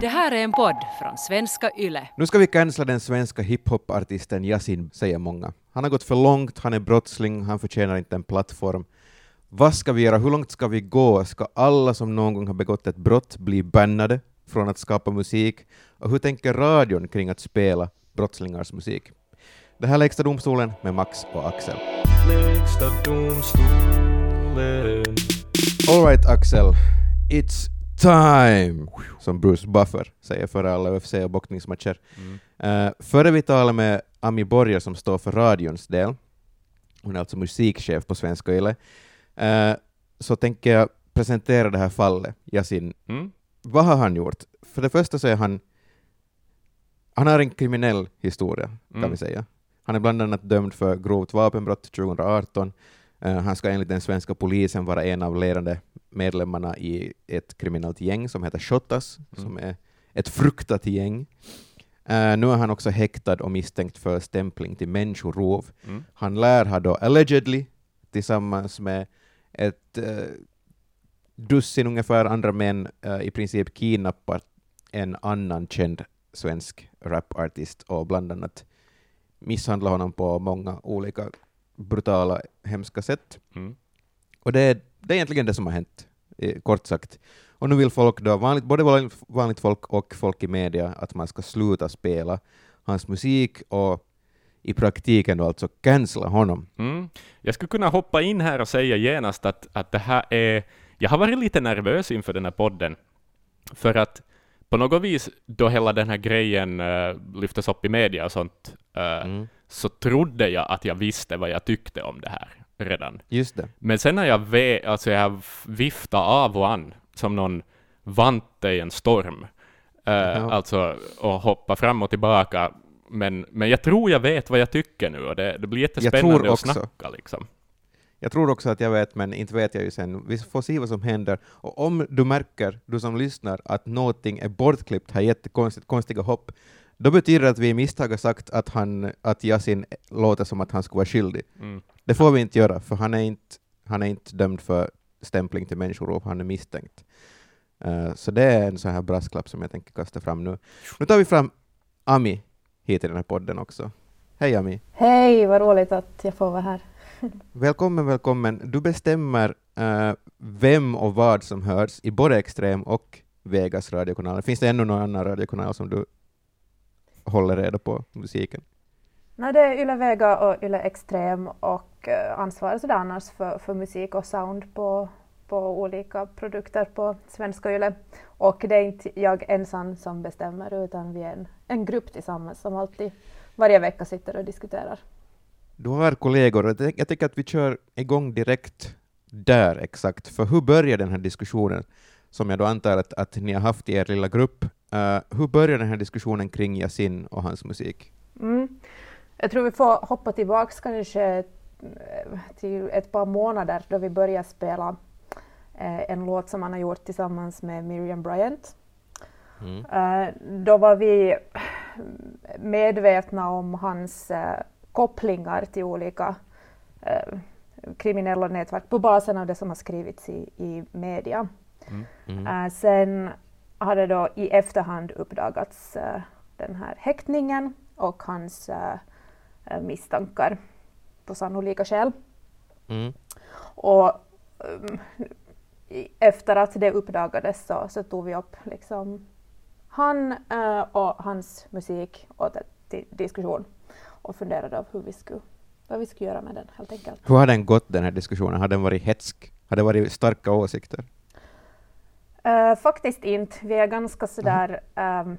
Det här är en podd från svenska YLE. Nu ska vi cancella den svenska hiphopartisten Yasin, säger många. Han har gått för långt, han är brottsling, han förtjänar inte en plattform. Vad ska vi göra? Hur långt ska vi gå? Ska alla som någon gång har begått ett brott bli bannade från att skapa musik? Och hur tänker radion kring att spela brottslingars musik? Det här är Lägsta domstolen med Max och Axel. Lägsta domstolen. All right, Axel. It's time, som Bruce Buffer säger före alla UFC och boxningsmatcher. Mm. Uh, före vi talar med Ami Borger som står för radions del, hon är alltså musikchef på Svenska Yle, uh, så tänker jag presentera det här fallet, Yasin. Mm. Vad har han gjort? För det första så är han, han har en kriminell historia, kan Mm. vi säga. Han är bland annat dömd för grovt vapenbrott 2018. Uh, han ska enligt den svenska polisen vara en av ledande medlemmarna i ett kriminellt gäng som heter Shottaz, Mm. som är ett fruktat gäng. Eh, nu är han också häktad och misstänkt för stämpling till människorov. Mm. Han lär ha då allegedly tillsammans med ett eh, dussin ungefär andra män eh, i princip kidnappat en annan känd svensk rapartist och bland annat misshandlat honom på många olika brutala, hemska sätt. Mm. Och det är, det är egentligen det som har hänt, kort sagt. Och nu vill folk då, vanligt, både vanligt- folk och folk i media, att man ska sluta spela hans musik och i praktiken då alltså cancella honom. Mm. Jag skulle kunna hoppa in här och säga genast att, att det här är... Jag har varit lite nervös inför den här podden, för att på något vis, då hela den här grejen uh, lyftes upp i media och sånt, eh, Mm. Så trodde jag att jag visste vad jag tyckte om det här redan. Just det. Men sen när jag, ve, alltså jag viftade av och an som någon vante i en storm, Ja. alltså och hoppa fram och tillbaka. Men, men jag tror jag vet vad jag tycker nu och det, det blir jättespännande att snacka liksom. Jag tror också att jag vet, men inte vet jag ju sen. Vi får se vad som händer. Och om du märker, du som lyssnar, att någonting är bortklippt, jättekonstigt konstiga hopp, då betyder det att vi i misstag har sagt att, han, att Yasin låter som att han skulle vara skyldig. Mm. Det får vi inte göra, för han är inte, han är inte dömd för stämpling till människorov, han är misstänkt. Eh, så det är en sån här brasklapp som jag tänker kasta fram nu. Nu tar vi fram Ami hit i den här podden också. Hej Ami! Hej, vad roligt att jag får vara här. Välkommen, välkommen. Du bestämmer eh, vem och vad som hörs i både Extrem och Vegas radiokanaler. Finns det ännu någon annan radiokanal som du håller reda på musiken? Nej, det är Yle Vega och Yle Extrem och eh, ansvarar sådär annars för, för musik och sound på, på olika produkter på svenska Yle. Och det är inte jag ensam som bestämmer utan vi är en, en grupp tillsammans som alltid varje vecka sitter och diskuterar. Du har kollegor, och jag tycker att vi kör igång direkt där exakt. För hur börjar den här diskussionen, som jag då antar att, att ni har haft i er lilla grupp, eh, hur börjar den här diskussionen kring Yasin och hans musik? Mm. Jag tror vi får hoppa tillbaks kanske eh, till ett par månader då vi började spela eh, en låt som han har gjort tillsammans med Miriam Bryant. Mm. Eh, Då var vi medvetna om hans eh, kopplingar till olika eh, kriminella nätverk på basen av det som har skrivits i, i media. Mm. Eh, Sen har det då i efterhand uppdagats eh, den här häktningen och hans eh, misstankar på sannolika skäl. Mm. Och um, i- efter att det uppdagades så, så tog vi upp liksom han eh, och hans musik åt till diskussion och funderade på hur vi skulle, vad vi skulle göra med den helt enkelt. Hur har den gått, den här diskussionen? Har den varit hetsk? Har det varit starka åsikter? Eh, faktiskt inte. Vi är ganska sådär um,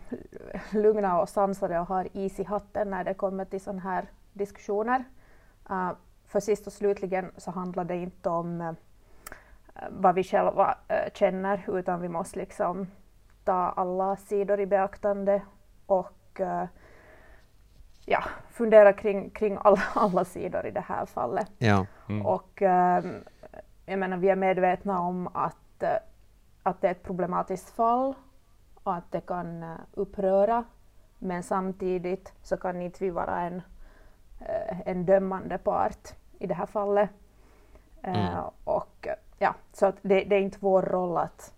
lugna och sansade och har is i hatten när det kommer till sådana här diskussioner. Eh, för sist och slutligen så handlar det inte om eh, vad vi själva känner utan vi måste liksom ta alla sidor i beaktande och ja, fundera kring, kring alla, alla sidor i det här fallet. Ja. Mm. Och ehm, jag menar, vi är medvetna om att, att det är ett problematiskt fall och att det kan eh, uppröra. Men samtidigt så kan inte vi vara en, eh, en dömande part i det här fallet. Eh, Mm. Och ja, så att det, det är inte vår roll att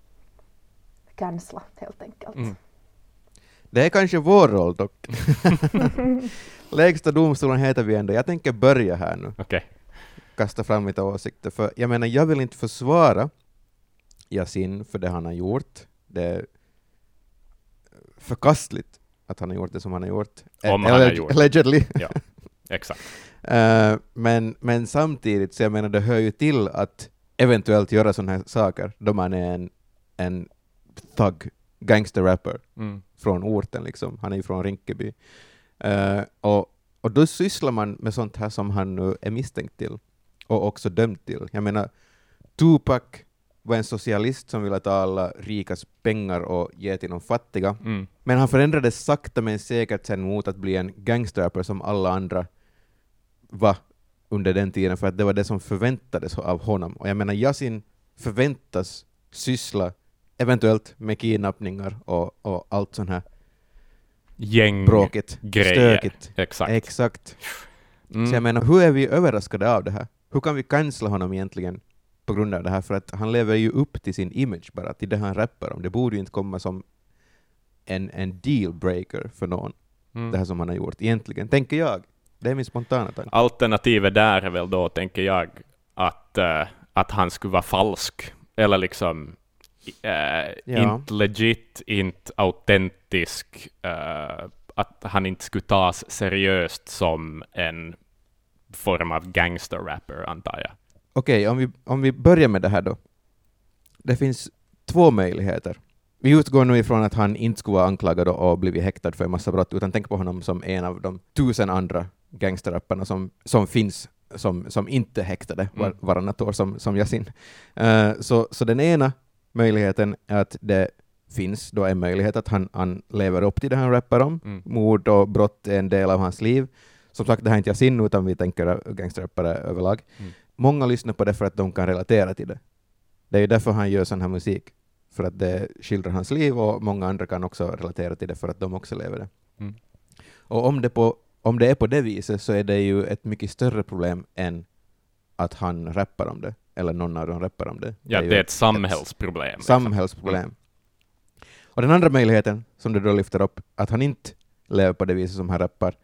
cancella helt enkelt. Mm. Det är kanske vår roll dock. Lägsta domstolen heter vi ändå. Jag tänker börja här nu, Okej. kasta fram lite åsikter. För jag menar, jag vill inte försvara Yasin för det han har gjort. Det är förkastligt att han har gjort det som han har gjort. Om han har Alleg- gjort. Allegedly. Exakt. Eh, men, men samtidigt, så jag menar, det hör ju till att eventuellt göra sådana här saker då man är en, en thug, gangster-rapper Mm. från orten liksom. Han är ju från Rinkeby. Eh, och, och då sysslar man med sånt här som han nu är misstänkt till och också dömd till. Jag menar, Tupac var en socialist som ville ta alla rikas pengar och ge till de fattiga. Mm. Men han förändrades sakta men säkert sen mot att bli en gangsterrapper som alla andra var under den tiden, för att det var det som förväntades av honom. Och jag menar, Yasin förväntas syssla eventuellt med kidnappningar och, och allt sånt här Gäng. bråkigt, grejer. stökigt. Exakt. Exakt. Mm. Så jag menar, hur är vi överraskade av det här? Hur kan vi cancella honom egentligen på grund av det här? För att han lever ju upp till sin image bara, till det han rappar om. Det borde ju inte komma som en, en dealbreaker för någon, Mm. det här som han har gjort, egentligen, tänker jag. Det är min spontana tanke. Alternativet där är väl då, tänker jag, att, eh, att han skulle vara falsk, eller liksom eh, Ja. inte legit, inte autentisk, eh, att han inte skulle tas seriöst som en form av gangster-rapper, antar jag. Okej, om, vi, om vi börjar med det här då. Det finns två möjligheter. Vi utgår nu ifrån att han inte skulle vara anklagad och blivit häktad för en massa brott, utan tänk på honom som en av de tusen andra gangsterrapparna som, som finns, som, som inte häktade var, Mm. varannat år som, som Yasin. Eh, så, så den ena möjligheten är att det finns då en möjlighet att han, han lever upp till det han rappar om. Mm. Mord och brott är en del av hans liv. Som sagt, det här är inte Yasin, utan vi tänker gangsterrappare överlag. Mm. Många lyssnar på det för att de kan relatera till det. Det är ju därför han gör sån här musik. För att det skildrar hans liv och många andra kan också relatera till det för att de också lever det. Mm. Och om det, på, om det är på det viset så är det ju ett mycket större problem än att han rappar om det, eller någon av dem rappar om det. Ja, ju det är ett samhällsproblem. liksom. samhällsproblem. Och den andra möjligheten som du då lyfter upp, att han inte lever på det viset som han rappar,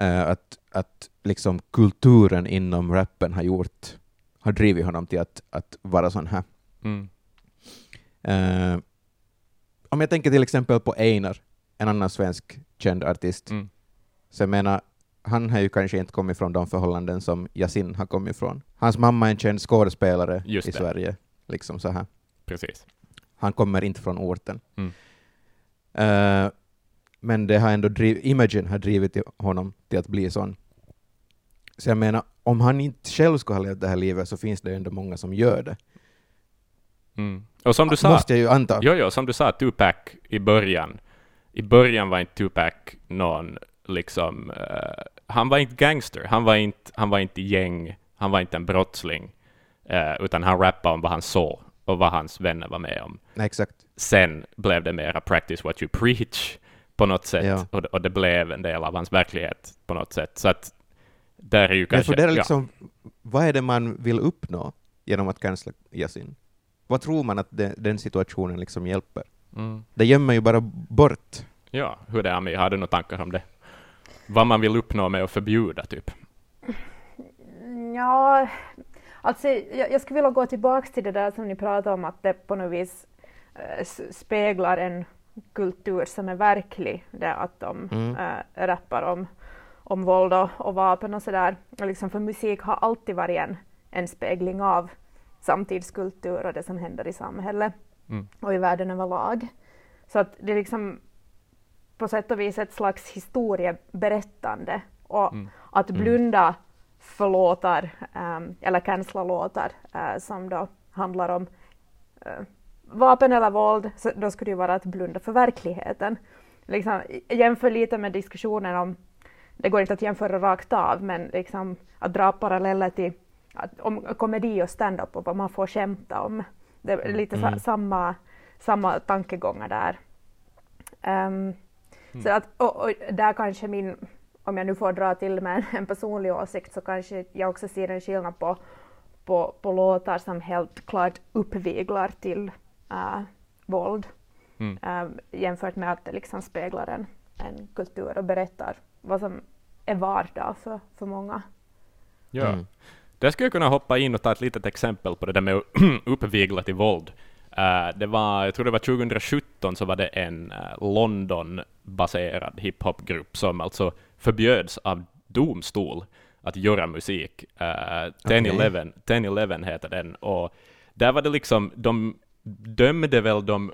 eh, att, att liksom kulturen inom rappen har gjort, har drivit honom till att, att vara sån här. Mm. Eh, om jag tänker till exempel på Einar, en annan svensk känd artist, Mm. så jag menar, han har ju kanske inte kommit från de förhållanden som Yasin har kommit från. Hans mamma är en känd skådespelare Just i det. Sverige, liksom så här. Precis. Han kommer inte från orten. Mm. Eh, men det har ändå driv, imagen har drivit honom till att bli sån. Så jag menar, om han inte själv skulle ha levt det här livet så finns det ändå många som gör det. Mm. Och som du sa, Måste jag ju anta. Jo, jo, som du sa, Tupac i början. I början var inte Tupac någon, liksom, eh, han var inte gangster, han var inte, han var inte gäng, han var inte en brottsling, eh, utan han rappade om vad han såg och vad hans vänner var med om. Exakt. Sen blev det mera practice what you preach på något sätt, Ja. och, det- och det blev en del av hans verklighet på något sätt. Så att där är ju kanske... fundera ja. liksom, vad är det man vill uppnå genom att cancella Yasin? Vad tror man att det, den situationen liksom hjälper? Mm. Det gömmer ju bara bort. Ja, hur det är Ami, har du några tankar om det? Vad man vill uppnå med att förbjuda, typ? Ja, alltså jag, jag skulle vilja gå tillbaka till det där som ni pratade om, att det på något vis eh, speglar en kultur som är verklig, det att de Mm. eh, rappar om, om våld och, och vapen och sådär. Liksom för musik har alltid varit en, en spegling av samtidskultur och det som händer i samhället Mm. och i världen överlag. Så att det är liksom på sätt och vis ett slags historieberättande. Och Mm. att blunda för låtar, ehm, eller cancella låtar eh, som då handlar om eh, vapen eller våld, då skulle det ju vara att blunda för verkligheten. Liksom, jämför lite med diskussionen om, det går inte att jämföra rakt av, men liksom att dra paralleller till att, om komedi och stand-up och vad man får skämta om. Det är lite sa, Mm. samma, samma tankegångar där. Ehm, Så att, och, och där kanske min, om jag nu får dra till med en, en personlig åsikt, så kanske jag också ser en skillnad på, på, på låtar som helt klart uppviglar till äh, våld. Mm. eh, jämfört med att det liksom speglar en, en kultur och berättar vad som är vardag för, för många. Ja. Mm. Där skulle jag kunna hoppa in och ta ett litet exempel på det där med att uppvigla till våld. Eh, det var, jag tror det var 2017 så var det en uh, London-baserad hiphopgrupp som alltså förbjöds av domstol att göra musik. Uh, 1011, 1011 heter den, och där var det liksom, de dömde väl dem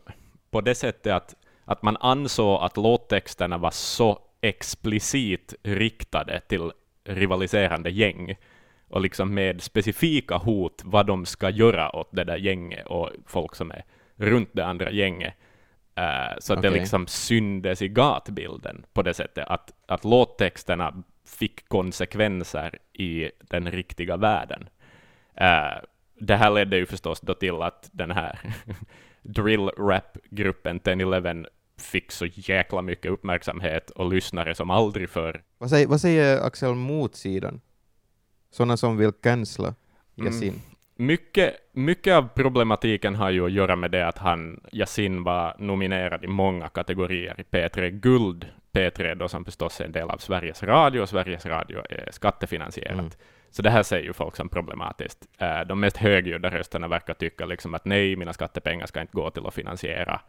på det sättet att, att man ansåg att låttexterna var så explicit riktade till rivaliserande gäng och liksom med specifika hot vad de ska göra åt det där gänget och folk som är runt det andra gänget. Uh, så att det Okej. liksom syndes i gatbilden på det sättet att, att låttexterna fick konsekvenser i den riktiga världen. Uh, det här ledde ju förstås då till att den här drill-rap-gruppen 1011 fick så jäkla mycket uppmärksamhet och lyssnare som aldrig förr. Vad säger, vad säger Axel motsidan? Sådana som vill cancella Mm. Yasin? Mycket, mycket av problematiken har ju att göra med det att han, Yasin var nominerad i många kategorier i P3 Guld. P3 då som förstås är en del av Sveriges Radio, och Sveriges Radio är skattefinansierat. Mm. Så det här ser ju folk som problematiskt. Eh, De mest högljudda rösterna verkar tycka liksom att nej, mina skattepengar ska inte gå till att finansiera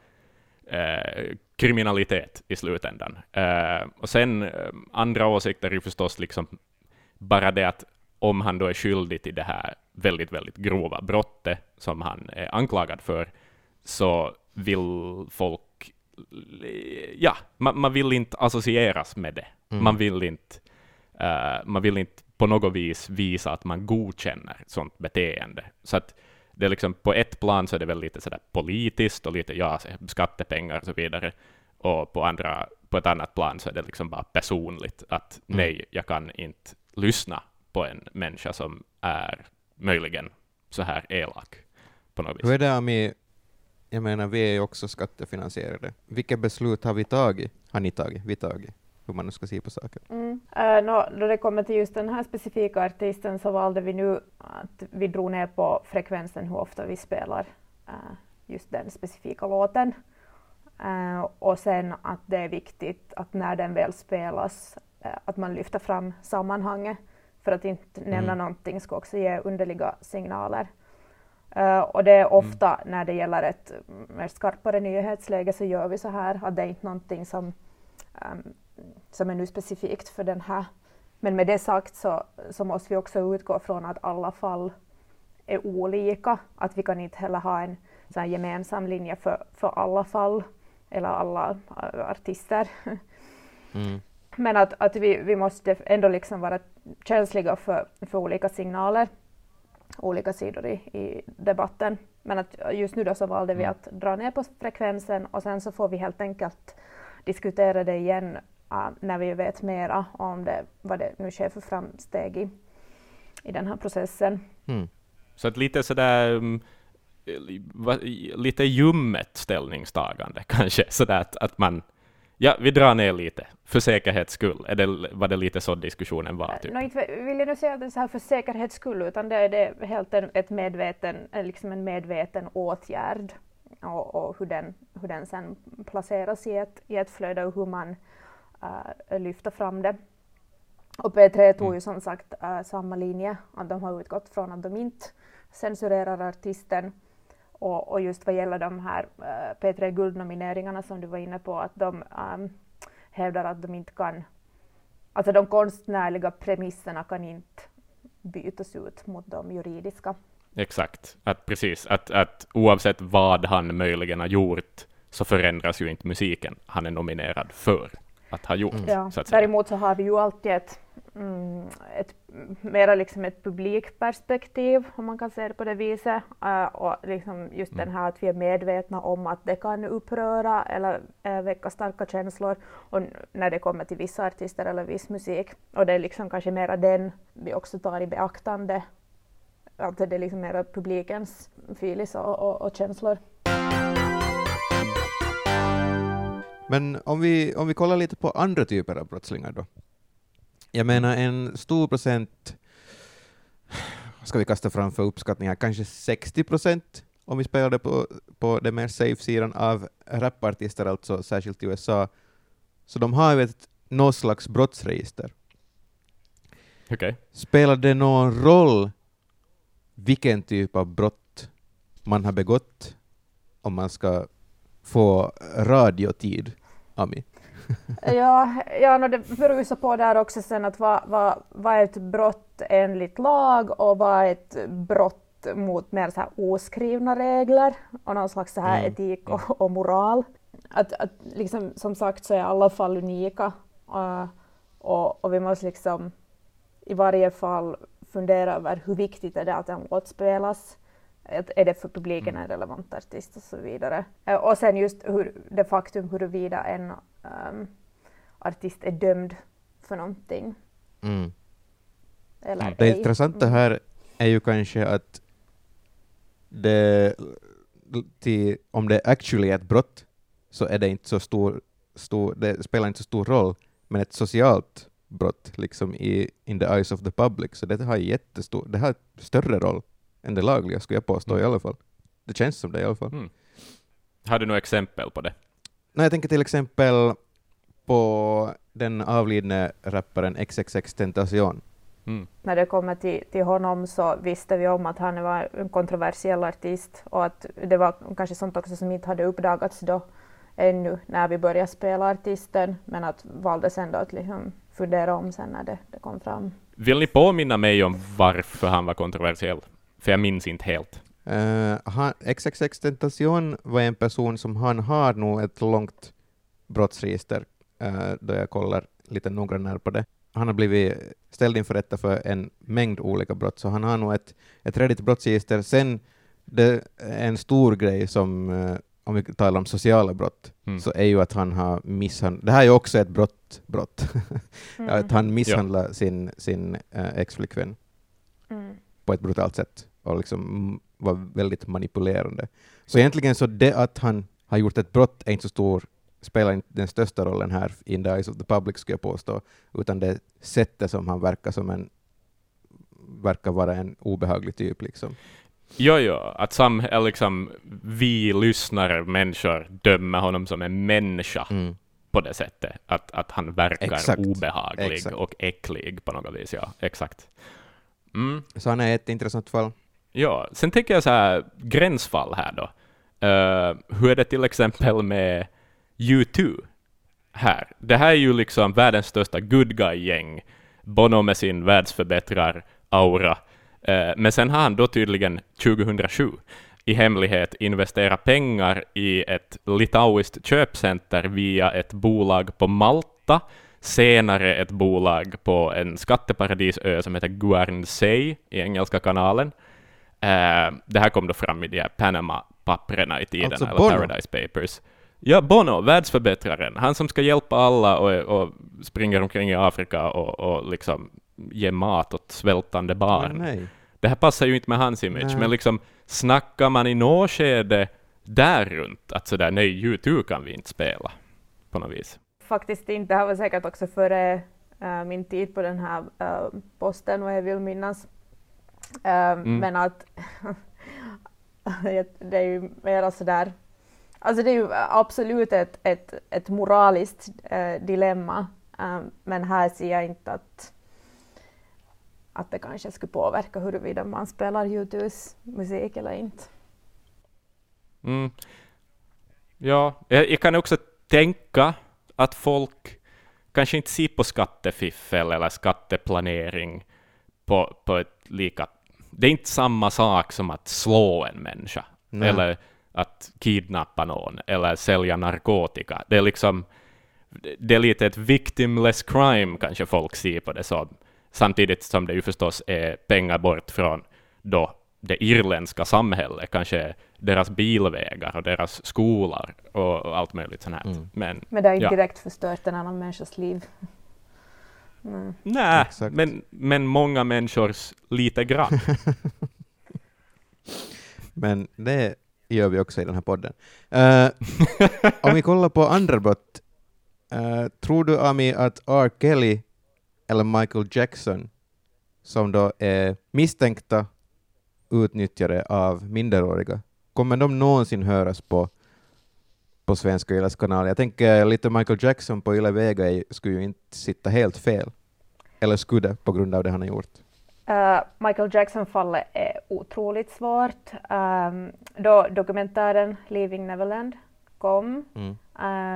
eh, kriminalitet i slutändan. Eh, och sen eh, andra åsikter är ju förstås liksom bara det att om han då är skyldig till det här väldigt, väldigt grova brottet som han är anklagad för, så vill folk, ja, man, man vill inte associeras med det. Mm. Man vill inte, man vill inte på något vis visa att man godkänner sånt beteende. Så att det är liksom på ett plan så är det väl lite sådär politiskt och lite ja, skattepengar och så vidare. Och på, andra, på ett annat plan så är det liksom bara personligt att Mm. nej, jag kan inte lyssna på en människa som är möjligen så här elak på något Hur vis. är det Ami? Jag menar, vi är ju också skattefinansierade. Vilka beslut har vi tagit? Har ni tagit? Vi tagit? Hur man nu ska se på saker. Mm. Uh, nå, då det kommer till just den här specifika artisten så valde vi nu att vi drog ner på frekvensen hur ofta vi spelar eh, just den specifika låten. Eh, och sen att det är viktigt att när den väl spelas eh, att man lyfter fram sammanhanget för att inte nämna Mm. någonting ska också ge underliga signaler. Eh, och det är ofta när det gäller ett mer skarpare nyhetsläge så gör vi så här att det är inte någonting som ehm, som är nu specifikt för den här. Men med det sagt så, så måste vi också utgå från att alla fall är olika. Att vi kan inte heller ha en sån här gemensam linje för, för alla fall eller alla äh, artister. Mm. Men att, att vi, vi måste ändå liksom vara känsliga för, för olika signaler, olika sidor i, i debatten. Men att just nu då så valde vi Mm. att dra ner på frekvensen och sen så får vi helt enkelt diskutera det igen äh, när vi vet mera om det, vad det nu sker för framsteg i, i den här processen. Mm. Så att lite sådär, um, lite ljummet ställningstagande kanske, sådär att, att man, ja, vi drar ner lite, för säkerhets skull. Är det, var det lite så diskussionen var? Typ? Nå, inte vill jag nu säga att det är så här för säkerhets skull, utan det är, det är helt en, ett medveten, eh, liksom en medveten åtgärd och, och hur, den, hur den sen placeras i ett, i ett flöde och hur man äh, lyfter fram det. Och P3 tog Mm. ju som sagt äh, samma linje, att de har utgått från att de inte censurerar artisten. Och, och just vad gäller de här äh, P3 Guldnomineringarna som du var inne på, att de ähm, hävdar att de inte kan Alltså de konstnärliga premisserna kan inte bytas ut mot de juridiska. Exakt, att precis, att, att oavsett vad han möjligen har gjort, så förändras ju inte musiken han är nominerad för att ha gjort. Mm. Ja. Så. Däremot så har vi ju alltid ett, mm, ett mera liksom ett publikperspektiv, om man kan säga det på det viset. Uh, och liksom just Mm. den här att vi är medvetna om att det kan uppröra eller uh, väcka starka känslor och när det kommer till vissa artister eller viss musik. Och det är liksom kanske mera den vi också tar i beaktande. Att det är liksom mera publikens filis och, och, och känslor. Men om vi, om vi kollar lite på andra typer av brottslingar då. Jag menar en stor procent, ska vi kasta fram för uppskattningar, kanske 60 procent om vi spelar det på, på den mer safe-sidan av rapartister, alltså särskilt i USA, så de har ju ett något slags brottsregister. Okej. Spelar det någon roll vilken typ av brott man har begått om man ska få radiotid, Ami? Ja, ja no, det beror ju så på där också sen att vad, vad, vad är ett brott enligt lag och vad är ett brott mot mer så här oskrivna regler och någon slags så här Mm. etik och, och moral. Att, att liksom, som sagt så är alla fall unika uh, och, och vi måste liksom i varje fall fundera över hur viktigt är det att en låt spelas. Är det för publiken en relevant artist och så vidare. Eh, Och sen just hur, det faktum huruvida en um, artist är dömd för någonting. Mm. Eller Mm. Det ej. intressanta Mm. här är ju kanske att det, till, om det actually är ett brott så är det inte så stor, stor, det spelar inte så stor roll, men ett socialt brott liksom i in the eyes of the public, så det har jättestor, det har större roll än det lagliga skulle jag påstå i alla fall. Det känns som det i alla fall. Mm. Har du några exempel på det? Nej, jag tänker till exempel på den avlidne rapparen XXX Tentacion. Mm. När det kommer till, till honom så visste vi om att han var en kontroversiell artist och att det var kanske sånt också som inte hade uppdagats då ännu när vi började spela artisten men att valdes ändå att liksom fundera om sen när det, det kom fram. Vill ni påminna mig om varför han var kontroversiell? För jag minns inte helt. Uh, han, XXX Tentacion var en person som han har nog ett långt brottsregister, uh, då jag kollar lite noggrannare på det. Han har blivit ställd inför rätta för en mängd olika brott, så han har nog ett, ett redigt brottsregister. Sen, det är en stor grej som, uh, om vi talar om sociala brott, Mm. så är ju att han har misshandlat, det här är ju också ett brott, brott. att han misshandlar sin, sin uh, exflickvän Mm. På ett brutalt sätt och liksom var väldigt manipulerande. Så egentligen så det att han har gjort ett brott är inte så stor, spelar inte den största rollen här in the eyes of the public skulle jag påstå, utan det sättet som han verkar som en verkar vara en obehaglig typ liksom. Jo, jo, att sam, liksom, vi lyssnare, människor, dömer honom som en människa Mm. på det sättet. Att, att han verkar Exakt. obehaglig Exakt. och äcklig på något vis. Ja, exakt. Mm. Så han är ett intressant fall. Ja, sen tänker jag så här, gränsfall här då. Uh, hur är det till exempel med U2 här? Det här är ju liksom världens största good guy-gäng. Bono med sin världsförbättrar-aura. Uh, men sen har han då tydligen 2007 i hemlighet investerat pengar i ett litauiskt köpcenter via ett bolag på Malta, senare ett bolag på en skatteparadisö som heter Guernsey i Engelska kanalen. Eh, det här kom då fram i de här Panama-papperna i tiden, Alltså eller Bono? Paradise Papers. Ja, Bono, världsförbättraren. Han som ska hjälpa alla och, och springer omkring i Afrika och, och liksom ge mat åt svältande barn. Nej. Det här passar ju inte med hans image, Nej. men liksom snackar man i något skede där runt att sådär nej, U2 kan vi inte spela på något vis. Faktiskt inte, det här var säkert också före eh, min tid på den här eh, posten vad jag vill minnas. Eh, Men att det är ju mer sådär, alltså det är ju absolut ett, ett, ett moraliskt dilemma. Men här ser jag inte att, att det kanske skulle påverka huruvida man spelar U2s musik eller inte. Mm. Ja, jag, jag kan också tänka att folk kanske inte ser på skattefiffel eller skatteplanering på, på ett lika... Det är inte samma sak som att slå en människa, Nej. eller att kidnappa någon, eller sälja narkotika. Det är liksom... Det är lite ett victimless crime, kanske folk ser på det som. Samtidigt som det ju förstås är pengar bort från då det irländska samhället, kanske deras bilvägar och deras skolor och, och allt möjligt sånt här. Mm. Men Men det har inte Ja. direkt förstört en annan människas liv. Mm. nej, Exakt. men, men många människors lite grann. Men det gör vi också i den här podden. Eh, om vi kollar på andra brott, eh, tror du Ami att R. Kelly eller Michael Jackson, som då är misstänkta utnyttjare av minderåriga, kommer de någonsin höras på, på Svenska Yles kanal? Jag tänker lite Michael Jackson på Yle Vega skulle ju inte sitta helt fel. Eller skulle det, på grund av det han har gjort. Eh, Michael Jackson-fallet är otroligt svårt. Um, då dokumentären Leaving Neverland kom Mm.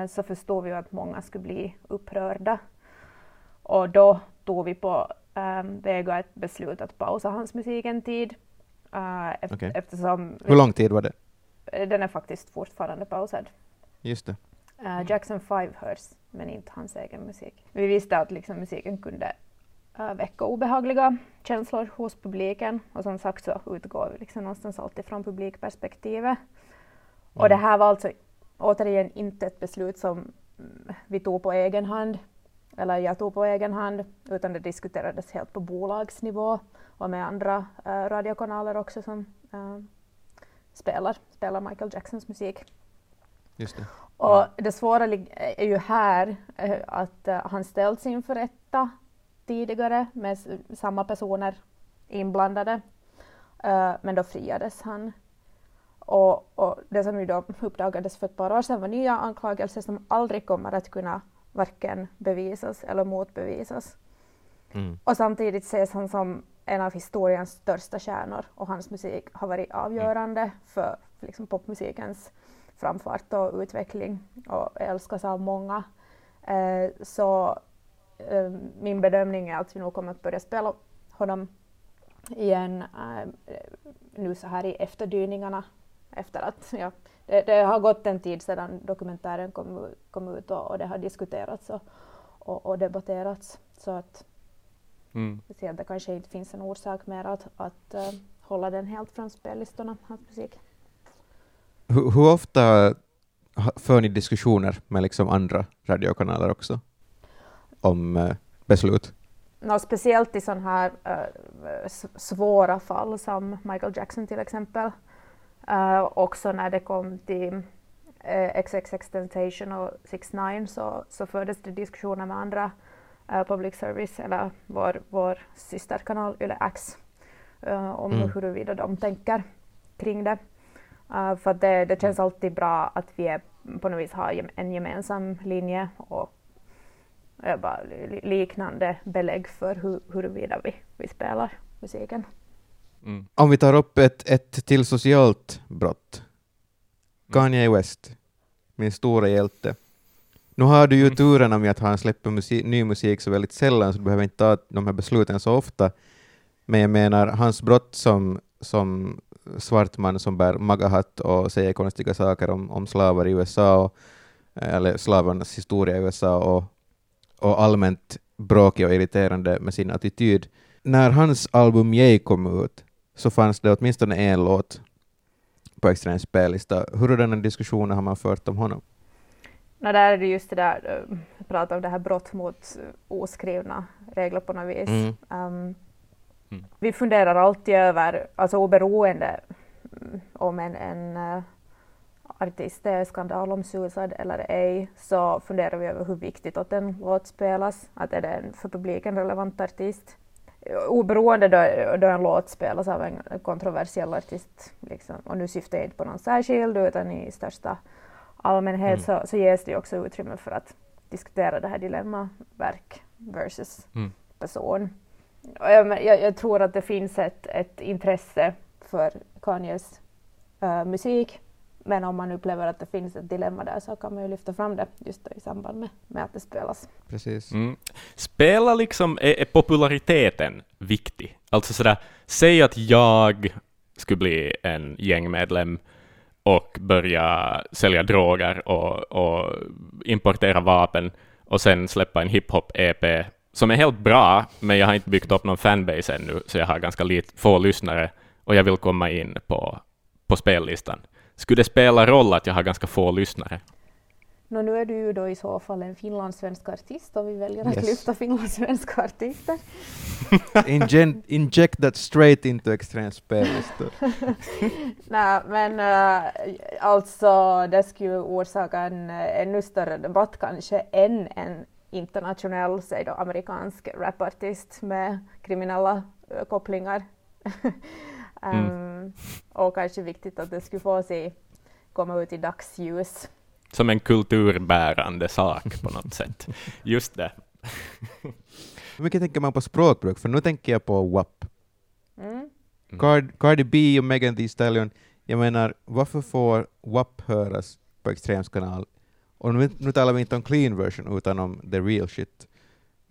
eh, så förstod vi att många skulle bli upprörda. Och då tog vi på um, Vega ett beslut att pausa hans musik en tid. Eh, eft- Okej. Eftersom Hur lång tid var det? den är faktiskt fortfarande pausad. Just det. Eh, Jackson 5 hörs, men inte hans egen musik. Vi visste att liksom, musiken kunde uh, väcka obehagliga känslor hos publiken och som sagt så utgår vi liksom någonstans alltid från publikperspektivet. Och det här var alltså återigen inte ett beslut som mm, vi tog på egen hand, eller jag tog på egen hand, utan det diskuterades helt på bolagsnivå och med andra eh, radiokanaler också som eh, spelar, spelar Michael Jacksons musik. Just det. Och det svåra är ju här eh, att han ställts inför rätta tidigare med samma personer inblandade. Men då friades han. Och, och det som ju då uppdagades för ett par år sedan var nya anklagelser som aldrig kommer att kunna varken bevisas eller motbevisas. Mm. Och samtidigt ses han som en av historiens största stjärnor och hans musik har varit avgörande för liksom, popmusikens framfart och utveckling och älskas av många. Eh, så eh, min bedömning är att vi nog kommer att börja spela honom igen eh, nu så här i efterdyningarna efter att ja, det, det har gått en tid sedan dokumentären kom, kom ut och, och det har diskuterats och, och, och debatterats. Så att Mm. vi ser att det kanske inte finns en orsak mer att, att eh, hålla den helt från spellistorna, hans musik. Hur, hur ofta för ni diskussioner med liksom andra radiokanaler också? Om eh, beslut? Nå, speciellt i sådana här s- svåra fall som Michael Jackson till exempel. Eh, också när det kom till eh, XXX Temptation och 6 9 så, så fördes det diskussioner med andra eh, public service eller vår, vår systerkanal Yle X eh, om Mm. huruvida de tänker kring det. Eh, för det, det känns alltid bra att vi är, på något vis har en gemensam linje och bara li- liknande belägg för hur, huruvida vi, vi spelar musiken. Mm. Om vi tar upp ett, ett till socialt brott. Kanye West, min stora hjälte. Nu har du ju Mm. turen med att han släpper musik, ny musik så väldigt sällan, så du behöver inte ta de här besluten så ofta. Men jag menar, hans brott som, som svart man som bär magahatt och säger konstiga saker om, om slavar i USA, och, eller slavarnas historia i USA, och, och allmänt bråkig och irriterande med sin attityd. När hans album Yay kom ut så fanns det åtminstone en låt på Extrems spellista. Hurdana diskussioner har man fört om honom? Nå, där är det just det där, uh, prata om det här brott mot eh, oskrivna regler på något vis. Mm. Um, Mm. Vi funderar alltid över, alltså oberoende mm, om en, en eh, artist är skandalomsusad eller ej, så funderar vi över hur viktigt att en låt spelas, att är det en för publiken relevant artist. Oberoende då, då en låt spelas av en kontroversiell artist, liksom. och nu syftar jag inte på någon särskild utan i största allmänhet, så, så ges det också utrymme för att diskutera det här dilemmaverk versus Mm. person. Jag, jag, jag tror att det finns ett, ett intresse för Kanyes eh, musik, men om man upplever att det finns ett dilemma där så kan man ju lyfta fram det just i samband med, med att det spelas. Precis. Mm. Spela liksom, är, är populariteten viktig? Alltså sådär, säg att jag skulle bli en gängmedlem och börja sälja droger och, och importera vapen och sen släppa en hiphop-EP som är helt bra, men jag har inte byggt upp någon fanbase ännu, så jag har ganska lit, få lyssnare och jag vill komma in på, på spellistan. Skulle det spela roll att jag har ganska få lyssnare? Nå, nu är du ju då i så fall en finlandssvensk artist och vi väljer att Yes. lyfta finlandssvenska artister. Ingen, inject that straight into Extrems spellista. Nej, men äh, alltså det skulle ju orsaka en äh, ännu större debatt kanske än en internationell, säg då amerikansk rapartist med kriminella äh, kopplingar. Um, och kanske viktigt att det skulle få sig komma ut i dagsljus. Som en kulturbärande sak på något sätt. Just det. Hur mycket tänker man på språkbruk? För nu tänker jag på WAP. Mm. Card, Cardi B och Megan Thee Stallion. Jag menar, varför får WAP höras på Extrems kanal? Och nu, nu talar vi inte om clean version, utan om the real shit.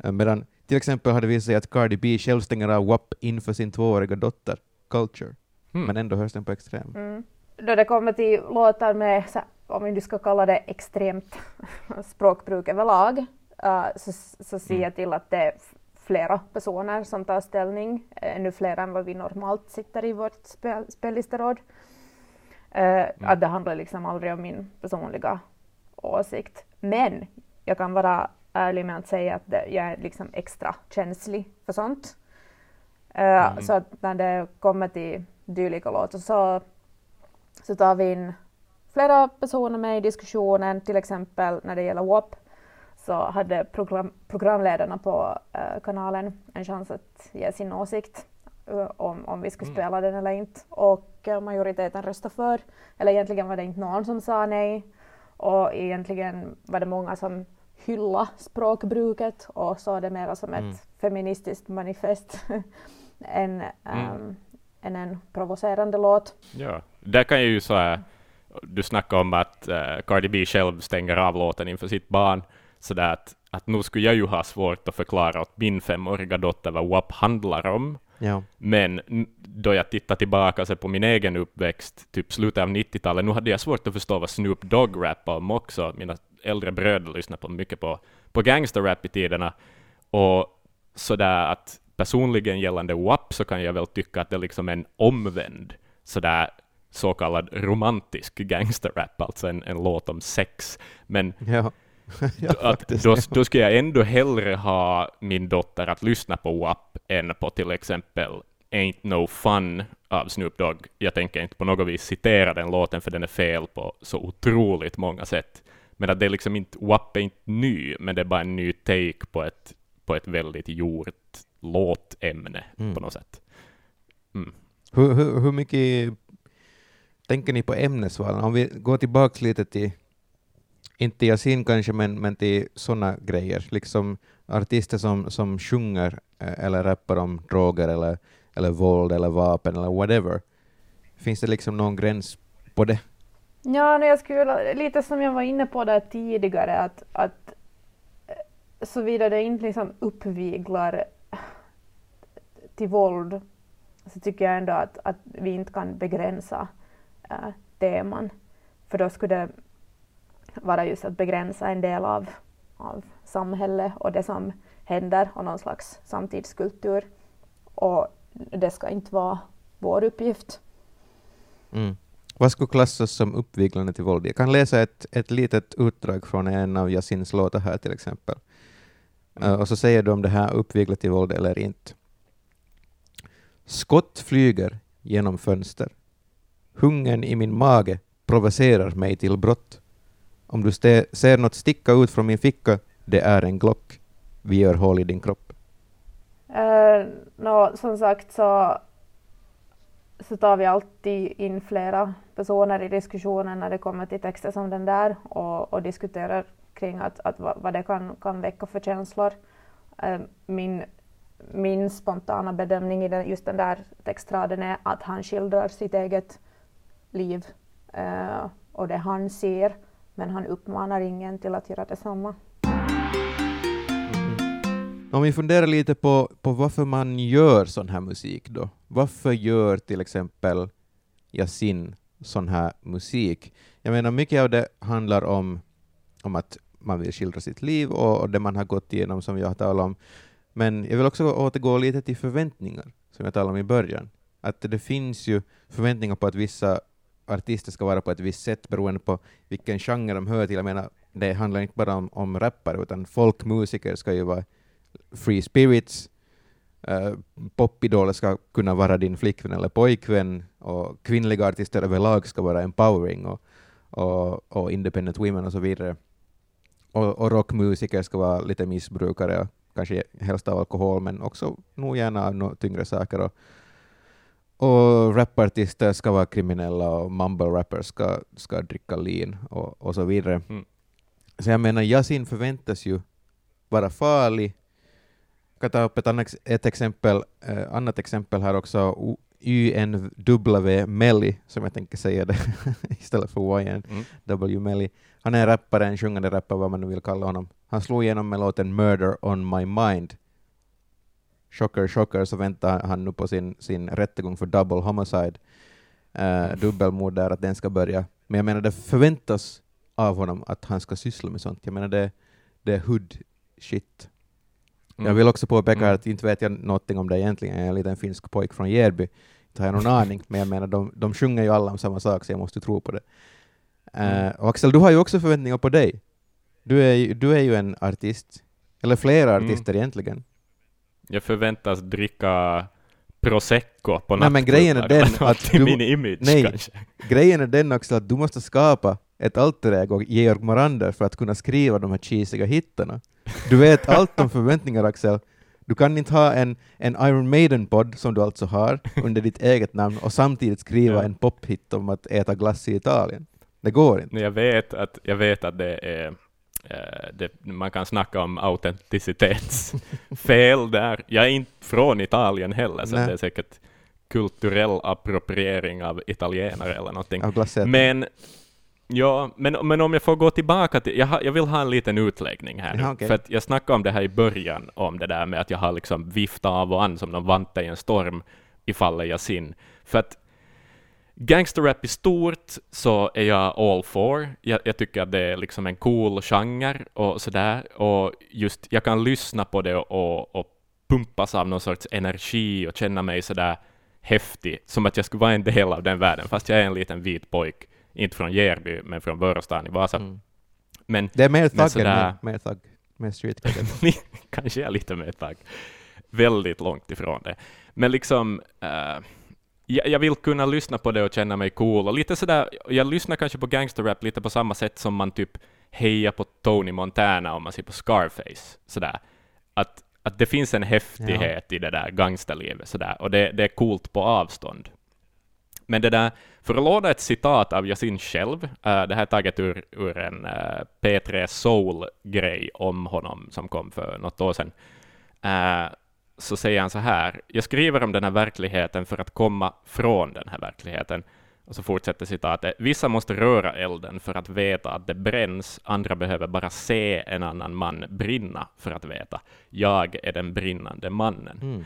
Eh, Medan till exempel hade visat sig att Cardi B själv stänger av WAP inför sin tvååriga dotter, Culture, Hmm. men ändå hörs den på Extrem. Mm. Då det kommer till låtar med, om vi nu ska kalla det extremt språkbruk överlag, uh, så, så ser jag till att det är flera personer som tar ställning, eh, ännu fler än vad vi normalt sitter i vårt spel, spellisteråd. Uh, Att det handlar liksom aldrig om min personliga åsikt. Men jag kan vara ärlig med att säga att det, jag är liksom extra känslig för sånt. Eh, Så att när det kommer till dylika låtar så, så tar vi in flera personer med i diskussionen. Till exempel när det gäller WAP så hade program, programledarna på eh, kanalen en chans att ge sin åsikt eh, om, om vi skulle spela den eller inte. Och majoriteten röstade för. Eller egentligen var det inte någon som sa nej. Och egentligen var det många som hyllade språkbruket och såg det mer som Mm. ett feministiskt manifest än, ehm, än en provocerande låt. Ja, där kan jag ju så här, du snackar om att uh, Cardi B själv stänger av låten inför sitt barn, så där att, att nu skulle jag ju ha svårt att förklara åt min femåriga dotter vad WAP handlar om, Ja. men då jag tittar tillbaka så på min egen uppväxt, typ slutet av 90-talet, nu hade jag svårt att förstå vad Snoop Dogg rappade om också. Mina äldre bröder lyssnade på mycket på, på gangsterrap i tiderna. Och sådär att personligen gällande WAP så kan jag väl tycka att det är liksom en omvänd sådär så kallad romantisk gangsterrap, alltså en, en låt om sex. Men Ja. ja, att då, då ska jag ändå hellre ha min dotter att lyssna på WAP än på till exempel Ain't No Fun av Snoop Dogg. Jag tänker inte på något vis citera den låten, för den är fel på så otroligt många sätt. Men att det är liksom inte, WAP är inte ny, men det är bara en ny take på ett, på ett väldigt gjort låtämne Mm. på något sätt. Hur, hur, hur mycket tänker ni på ämnesvalen? Om vi går tillbaka lite till, inte Yasin kanske, men, men till sådana grejer, liksom artister som, som sjunger eh, eller rappar om droger eller, eller våld eller vapen eller whatever. Finns det liksom någon gräns på det? Ja, nej, jag skulle vilja- lite som jag var inne på där tidigare, att, att eh, såvida det inte liksom uppviglar till våld så tycker jag ändå att, att vi inte kan begränsa äh, teman. För då skulle det vara just att begränsa en del av, av samhället och det som händer och någon slags samtidskultur. Och det ska inte vara vår uppgift. Mm. Vad skulle klassas som uppviglande till våld? Jag kan läsa ett, ett litet utdrag från en av Yasins låtar här till exempel. Eh, och så säger de om det här uppviglat till våld eller inte. Skott flyger genom fönster. Hungern i min mage provocerar mig till brott. Om du ser något sticka ut från min ficka, det är en glock. Vi gör hål i din kropp. Eh, uh, no, som sagt så, så tar vi alltid in flera personer i diskussionen när det kommer till texter som den där och, och diskuterar kring att, att vad, vad det kan, kan väcka för känslor. Uh, min, min spontana bedömning i den, just den där textraden är att han skildrar sitt eget liv eh, och det han ser, men han uppmanar ingen till att göra detsamma. Mm-hmm. Om vi funderar lite på, på varför man gör sån här musik då. Varför gör till exempel Yasin sån här musik? Jag menar, mycket av det handlar om, om att man vill skildra sitt liv och, och det man har gått igenom som jag har talat om. Men jag vill också återgå lite till förväntningar, som jag talade om i början. Att det finns ju förväntningar på att vissa artister ska vara på ett visst sätt beroende på vilken genre de hör till. Jag menar, det handlar inte bara om, om rappare, utan folkmusiker ska ju vara free spirits. Uh, Popidoler ska kunna vara din flickvän eller pojkvän och kvinnliga artister överlag ska vara empowering och, och, och independent women och så vidare. Och, och rockmusiker ska vara lite missbrukare, och kanske helst av alkohol, men också nog gärna av tyngre saker. Och, och rapartister ska vara kriminella och mumble rappers ska, ska dricka lean och, och så vidare. Mm. Så jag menar, Yasin förväntas ju vara farlig. Jag kan ta upp ett annat ett exempel, eh, annat exempel här också. YNW Melly, som jag tänker säga det istället för YNW Mm. Melly. Han är en rappare, en sjungande rappare, vad man nu vill kalla honom. Han slog igenom med låten Murder on my mind. Chocker, chocker, så väntar han nu på sin, sin rättegång för double homicide. Uh, dubbelmord där, att den ska börja. Men jag menar, det förväntas av honom att han ska syssla med sånt. Jag menar, det, det är hood shit. Mm. Jag vill också påpeka Mm. att inte vet jag någonting om det egentligen. Jag är en liten finsk pojk från Järby. Inte har jag någon aning, men jag menar, de, de sjunger ju alla om samma sak, så jag måste tro på det. Mm. och Axel, du har ju också förväntningar på dig. Du är, ju- du är ju en artist. Eller flera Mm. artister egentligen. Jag förväntas dricka prosecco på Nej, men grejen är den att du- min image nej. kanske. Grejen är den också att du måste skapa ett alter ego, Georg Morander, för att kunna skriva de här cheesiga hittarna. Du vet allt om förväntningar, Axel. Du kan inte ha en, en Iron Maiden-podd, som du alltså har, under ditt eget namn, och samtidigt skriva Ja. en pophit om att äta glass i Italien. Det går inte. Jag vet att, jag vet att det är det, man kan snacka om autenticitetsfel där. Jag är inte från Italien heller, så Nej. det är säkert kulturell appropriering av italienare eller någonting. Men, ja, men, men om jag får gå tillbaka till, jag, har, jag vill ha en liten utläggning här nu, Ja, okej. för jag snackade om det här i början, om det där med att jag har liksom viftat av och an som de vante i en storm i fallet Yasin. För att gangsterrap i stort så är jag all for. Jag, jag tycker att det är liksom en cool genre och sådär, och just jag kan lyssna på det och, och pumpas av någon sorts energi och känna mig sådär häftig, som att jag skulle vara en del av den världen, fast jag är en liten vit pojk, inte från Järby, men från Börjestan i Vasa. Mm. Men Det är mer thug än mer, mer thug. Mer street kanske är lite mer tack. Väldigt långt ifrån det. Men liksom, eh, jag, jag vill kunna lyssna på det och känna mig cool. Och lite sådär, jag lyssnar kanske på gangsterrap lite på samma sätt som man typ hejar på Tony Montana om man ser på Scarface. Sådär. Att, att det finns en häftighet i det där gangsterlivet, sådär. och det, det är coolt på avstånd. Men det där, för att låna ett citat av Yasin själv, eh, det här är taget ur, ur en eh, P3 Soul-grej om honom som kom för något år sedan, eh, så säger han så här, jag skriver om den här verkligheten för att komma från den här verkligheten. Och så fortsätter citatet, vissa måste röra elden för att veta att det bränns, andra behöver bara se en annan man brinna för att veta, jag är den brinnande mannen. Mm.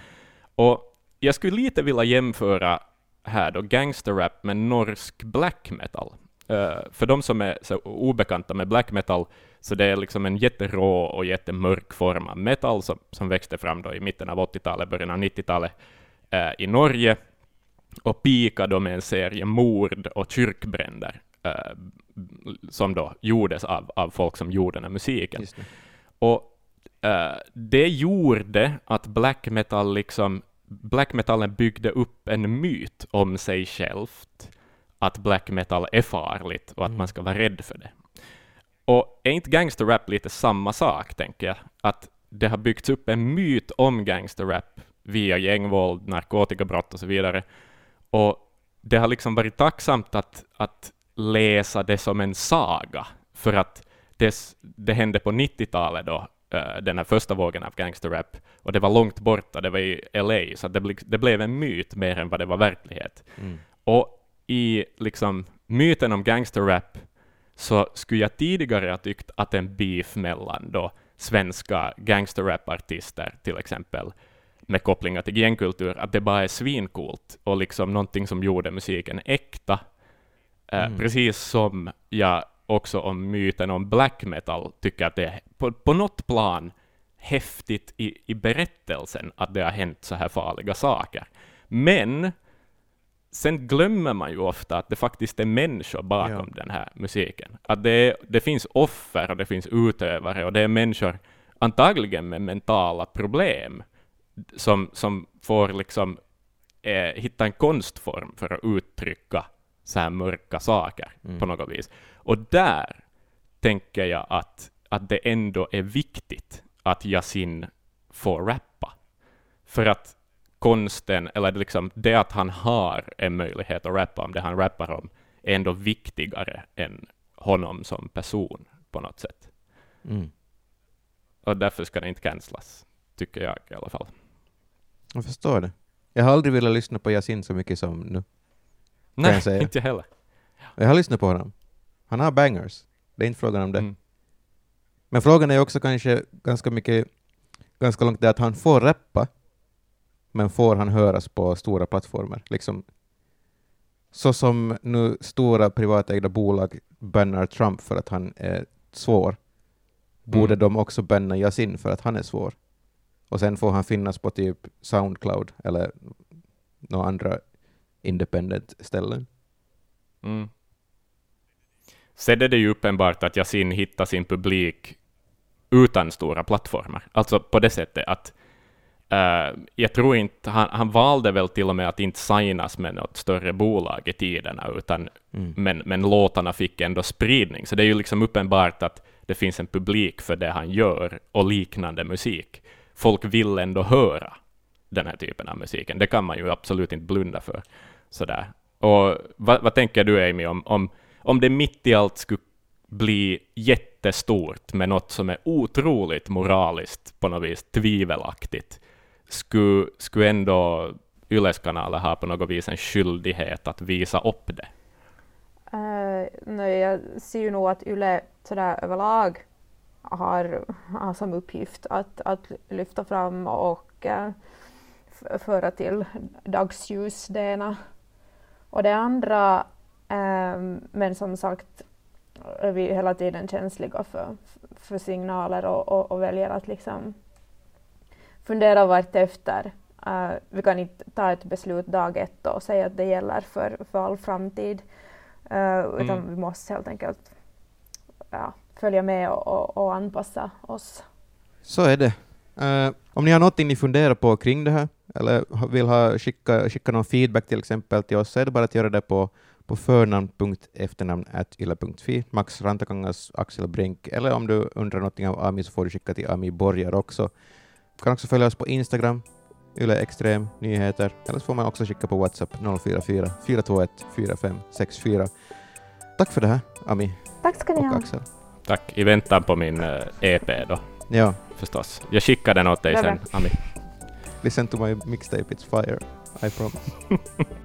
Och jag skulle lite vilja jämföra här då gangsterrap med norsk black metal. Eh, för de som är så obekanta med black metal, så det är liksom en jätterå och jättemörk form av metal som, som växte fram då i mitten av 80-talet, början av 90-talet eh, i Norge, och pikade då med en serie mord och kyrkbränder eh, som då gjordes av, av folk som gjorde den här musiken. Och eh, det gjorde att black metal liksom, black metalen byggde upp en myt om sig självt, att black metal är farligt och att Mm. man ska vara rädd för det. Och är inte gangsterrap lite samma sak, tänker jag? Att det har byggts upp en myt om gangsterrap via gängvåld, narkotikabrott och så vidare. Och det har liksom varit tacksamt att, att läsa det som en saga, för att det, det hände på 90-talet då, eh, den här första vågen av gangsterrap, och det var långt borta, det var i LA, så det, det blev en myt mer än vad det var verklighet. Mm. Och i liksom myten om gangsterrap så skulle jag tidigare ha tyckt att en beef mellan då svenska gangsterrap-artister till exempel med kopplingar till gängkultur, att det bara är svincoolt och liksom någonting som gjorde musiken äkta. Eh, Mm. Precis som jag också om myten om black metal tycker att det är på, på något plan häftigt i, i berättelsen att det har hänt så här farliga saker. Men sen glömmer man ju ofta att det faktiskt är människor bakom den här musiken. Att det, är, det finns offer och det finns utövare och det är människor antagligen med mentala problem som, som får liksom eh, hitta en konstform för att uttrycka så här mörka saker Mm. på något vis. Och där tänker jag att, att det ändå är viktigt att Yasin får rappa. För att konsten, eller liksom, det att han har en möjlighet att rappa om det han rappar om, är ändå viktigare än honom som person på något sätt. Mm. Och därför ska det inte cancelas, tycker jag i alla fall. Jag förstår det. Jag har aldrig velat lyssna på Yasin så mycket som nu. Nej, jag inte heller. Jag har lyssnat på honom. Han har bangers. Det är inte frågan om det. Mm. Men frågan är också kanske ganska mycket, ganska långt det att han får rappa, men får han höras på stora plattformar? Liksom, så som nu stora privatägda bolag bannar Trump för att han är svår, borde Mm. de också banna Yasin för att han är svår. Och sen får han finnas på typ Soundcloud eller några andra independent ställen. Mm. Sen är det ju uppenbart att Yasin hittar sin publik utan stora plattformar. Alltså på det sättet att eh, jag tror inte, han, han valde väl till och med att inte signas med något större bolag i tiderna, utan, Mm. men, men låtarna fick ändå spridning. Så det är ju liksom uppenbart att det finns en publik för det han gör och liknande musik. Folk vill ändå höra den här typen av musiken. Det kan man ju absolut inte blunda för. Sådär. Och vad, vad tänker du, Amy, om, om, om det mitt i allt skulle bli jättestort med något som är otroligt moraliskt på något vis tvivelaktigt, skulle, skulle ändå Yles kanaler ha på något vis en skyldighet att visa upp det? Uh, nej, jag ser ju nog att Yle sådär överlag har, har som uppgift att, att lyfta fram och uh, föra till dagsljus det ena. Och det andra, ehm, men som sagt, är vi hela tiden känsliga för, för signaler och, och, och väljer att liksom fundera vart efter. Eh, vi kan inte ta ett beslut dag ett och säga att det gäller för, för all framtid. Eh, utan Mm. vi måste helt enkelt ja, följa med och, och, och anpassa oss. Så är det. Eh, om ni har någonting ni funderar på kring det här, eller vill ha, skicka, skicka någon feedback till exempel till oss, så är det bara att göra det på, på förnamn.efternamn.yle.fi, Max Rantakangas, Axel Brink, eller om du undrar någonting av Ami så får du skicka till Ami Borgar också. Kan också följa oss på Instagram, Yle Extrem Nyheter, eller så får man också skicka på WhatsApp 044 421 4564. Tack för det här, Ami Tack ska ni ha. Axel. Tack, i väntan på min eh, EP då, Ja, förstås. Jag skickar den åt dig sen, Ami. listen to my mixtape, it's fire, I promise.